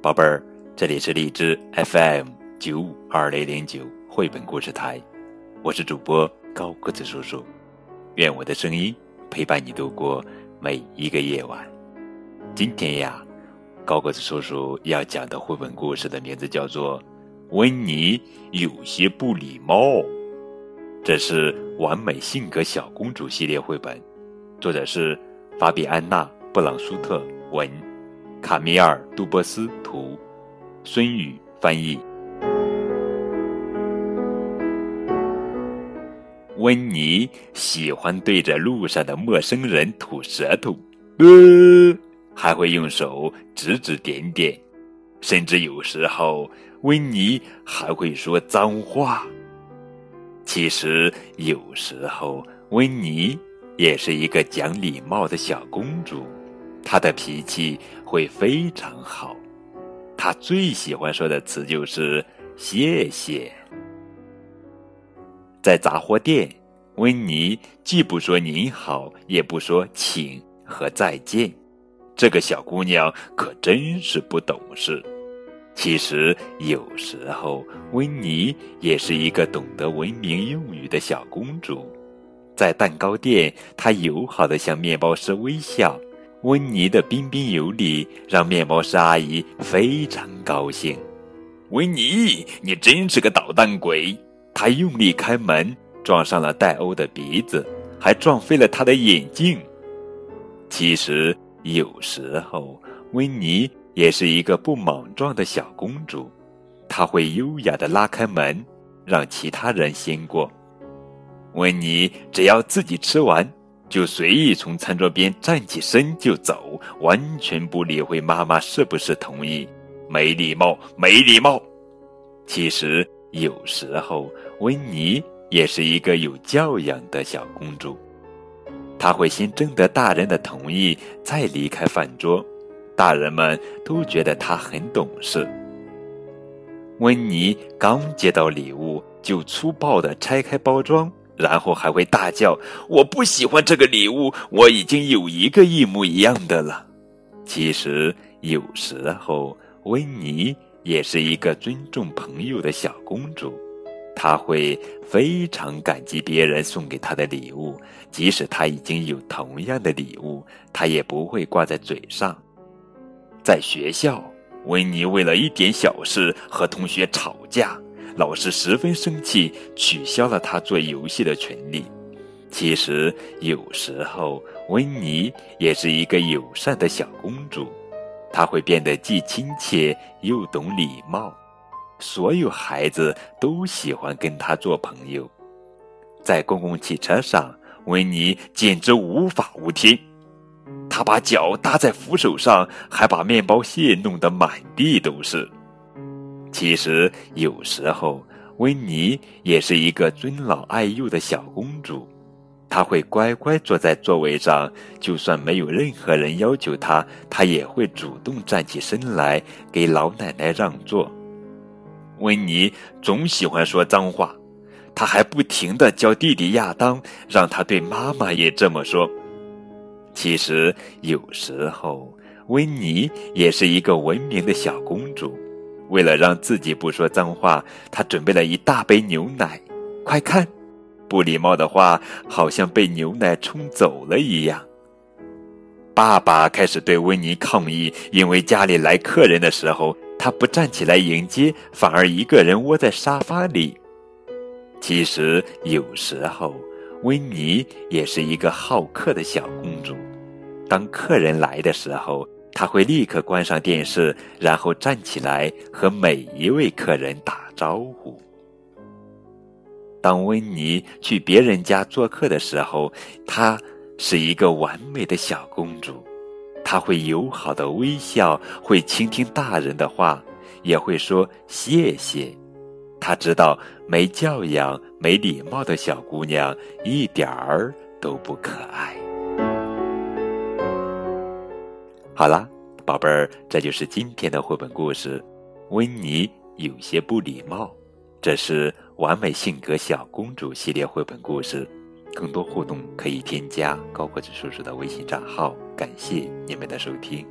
宝贝儿，这里是荔枝 FM 九五二零零九绘本故事台，我是主播高个子叔叔，愿我的声音陪伴你度过每一个夜晚。今天呀，高个子叔叔要讲的绘本故事的名字叫做《温妮有些不礼貌》，这是完美性格小公主系列绘本，作者是法比安娜·布朗舒特文。卡米尔·杜波斯图，孙宇翻译。温妮喜欢对着路上的陌生人吐舌头，呃，还会用手指指点点，甚至有时候温妮还会说脏话。其实有时候温妮也是一个讲礼貌的小公主。他的脾气会非常好，他最喜欢说的词就是“谢谢”。在杂货店，温妮既不说“您好”，也不说“请”和“再见”。这个小姑娘可真是不懂事。其实有时候，温妮也是一个懂得文明用语的小公主。在蛋糕店，她友好的向面包师微笑。温妮的彬彬有礼让面包师阿姨非常高兴。温妮，你真是个捣蛋鬼！她用力开门，撞上了戴欧的鼻子，还撞飞了他的眼镜。其实有时候，温妮也是一个不莽撞的小公主，她会优雅的拉开门，让其他人先过。温妮只要自己吃完。就随意从餐桌边站起身就走，完全不理会妈妈是不是同意。没礼貌，没礼貌。其实有时候温妮也是一个有教养的小公主，她会先征得大人的同意，再离开饭桌。大人们都觉得她很懂事。温妮刚接到礼物，就粗暴地拆开包装。然后还会大叫：“我不喜欢这个礼物，我已经有一个一模一样的了。”其实有时候，温妮也是一个尊重朋友的小公主，她会非常感激别人送给她的礼物，即使她已经有同样的礼物，她也不会挂在嘴上。在学校，温妮为了一点小事和同学吵架。老师十分生气，取消了他做游戏的权利。其实有时候，温妮也是一个友善的小公主，她会变得既亲切又懂礼貌，所有孩子都喜欢跟她做朋友。在公共汽车上，温妮简直无法无天，她把脚搭在扶手上，还把面包屑弄得满地都是。其实有时候，温妮也是一个尊老爱幼的小公主，她会乖乖坐在座位上，就算没有任何人要求她，她也会主动站起身来给老奶奶让座。温妮总喜欢说脏话，她还不停的教弟弟亚当，让他对妈妈也这么说。其实有时候，温妮也是一个文明的小公主。为了让自己不说脏话，他准备了一大杯牛奶。快看，不礼貌的话好像被牛奶冲走了一样。爸爸开始对温妮抗议，因为家里来客人的时候，他不站起来迎接，反而一个人窝在沙发里。其实有时候，温妮也是一个好客的小公主。当客人来的时候。他会立刻关上电视，然后站起来和每一位客人打招呼。当温妮去别人家做客的时候，她是一个完美的小公主。她会友好的微笑，会倾听大人的话，也会说谢谢。她知道没教养、没礼貌的小姑娘一点儿都不可爱。好啦，宝贝儿，这就是今天的绘本故事。温妮有些不礼貌，这是完美性格小公主系列绘本故事。更多互动可以添加高个子叔叔的微信账号。感谢你们的收听。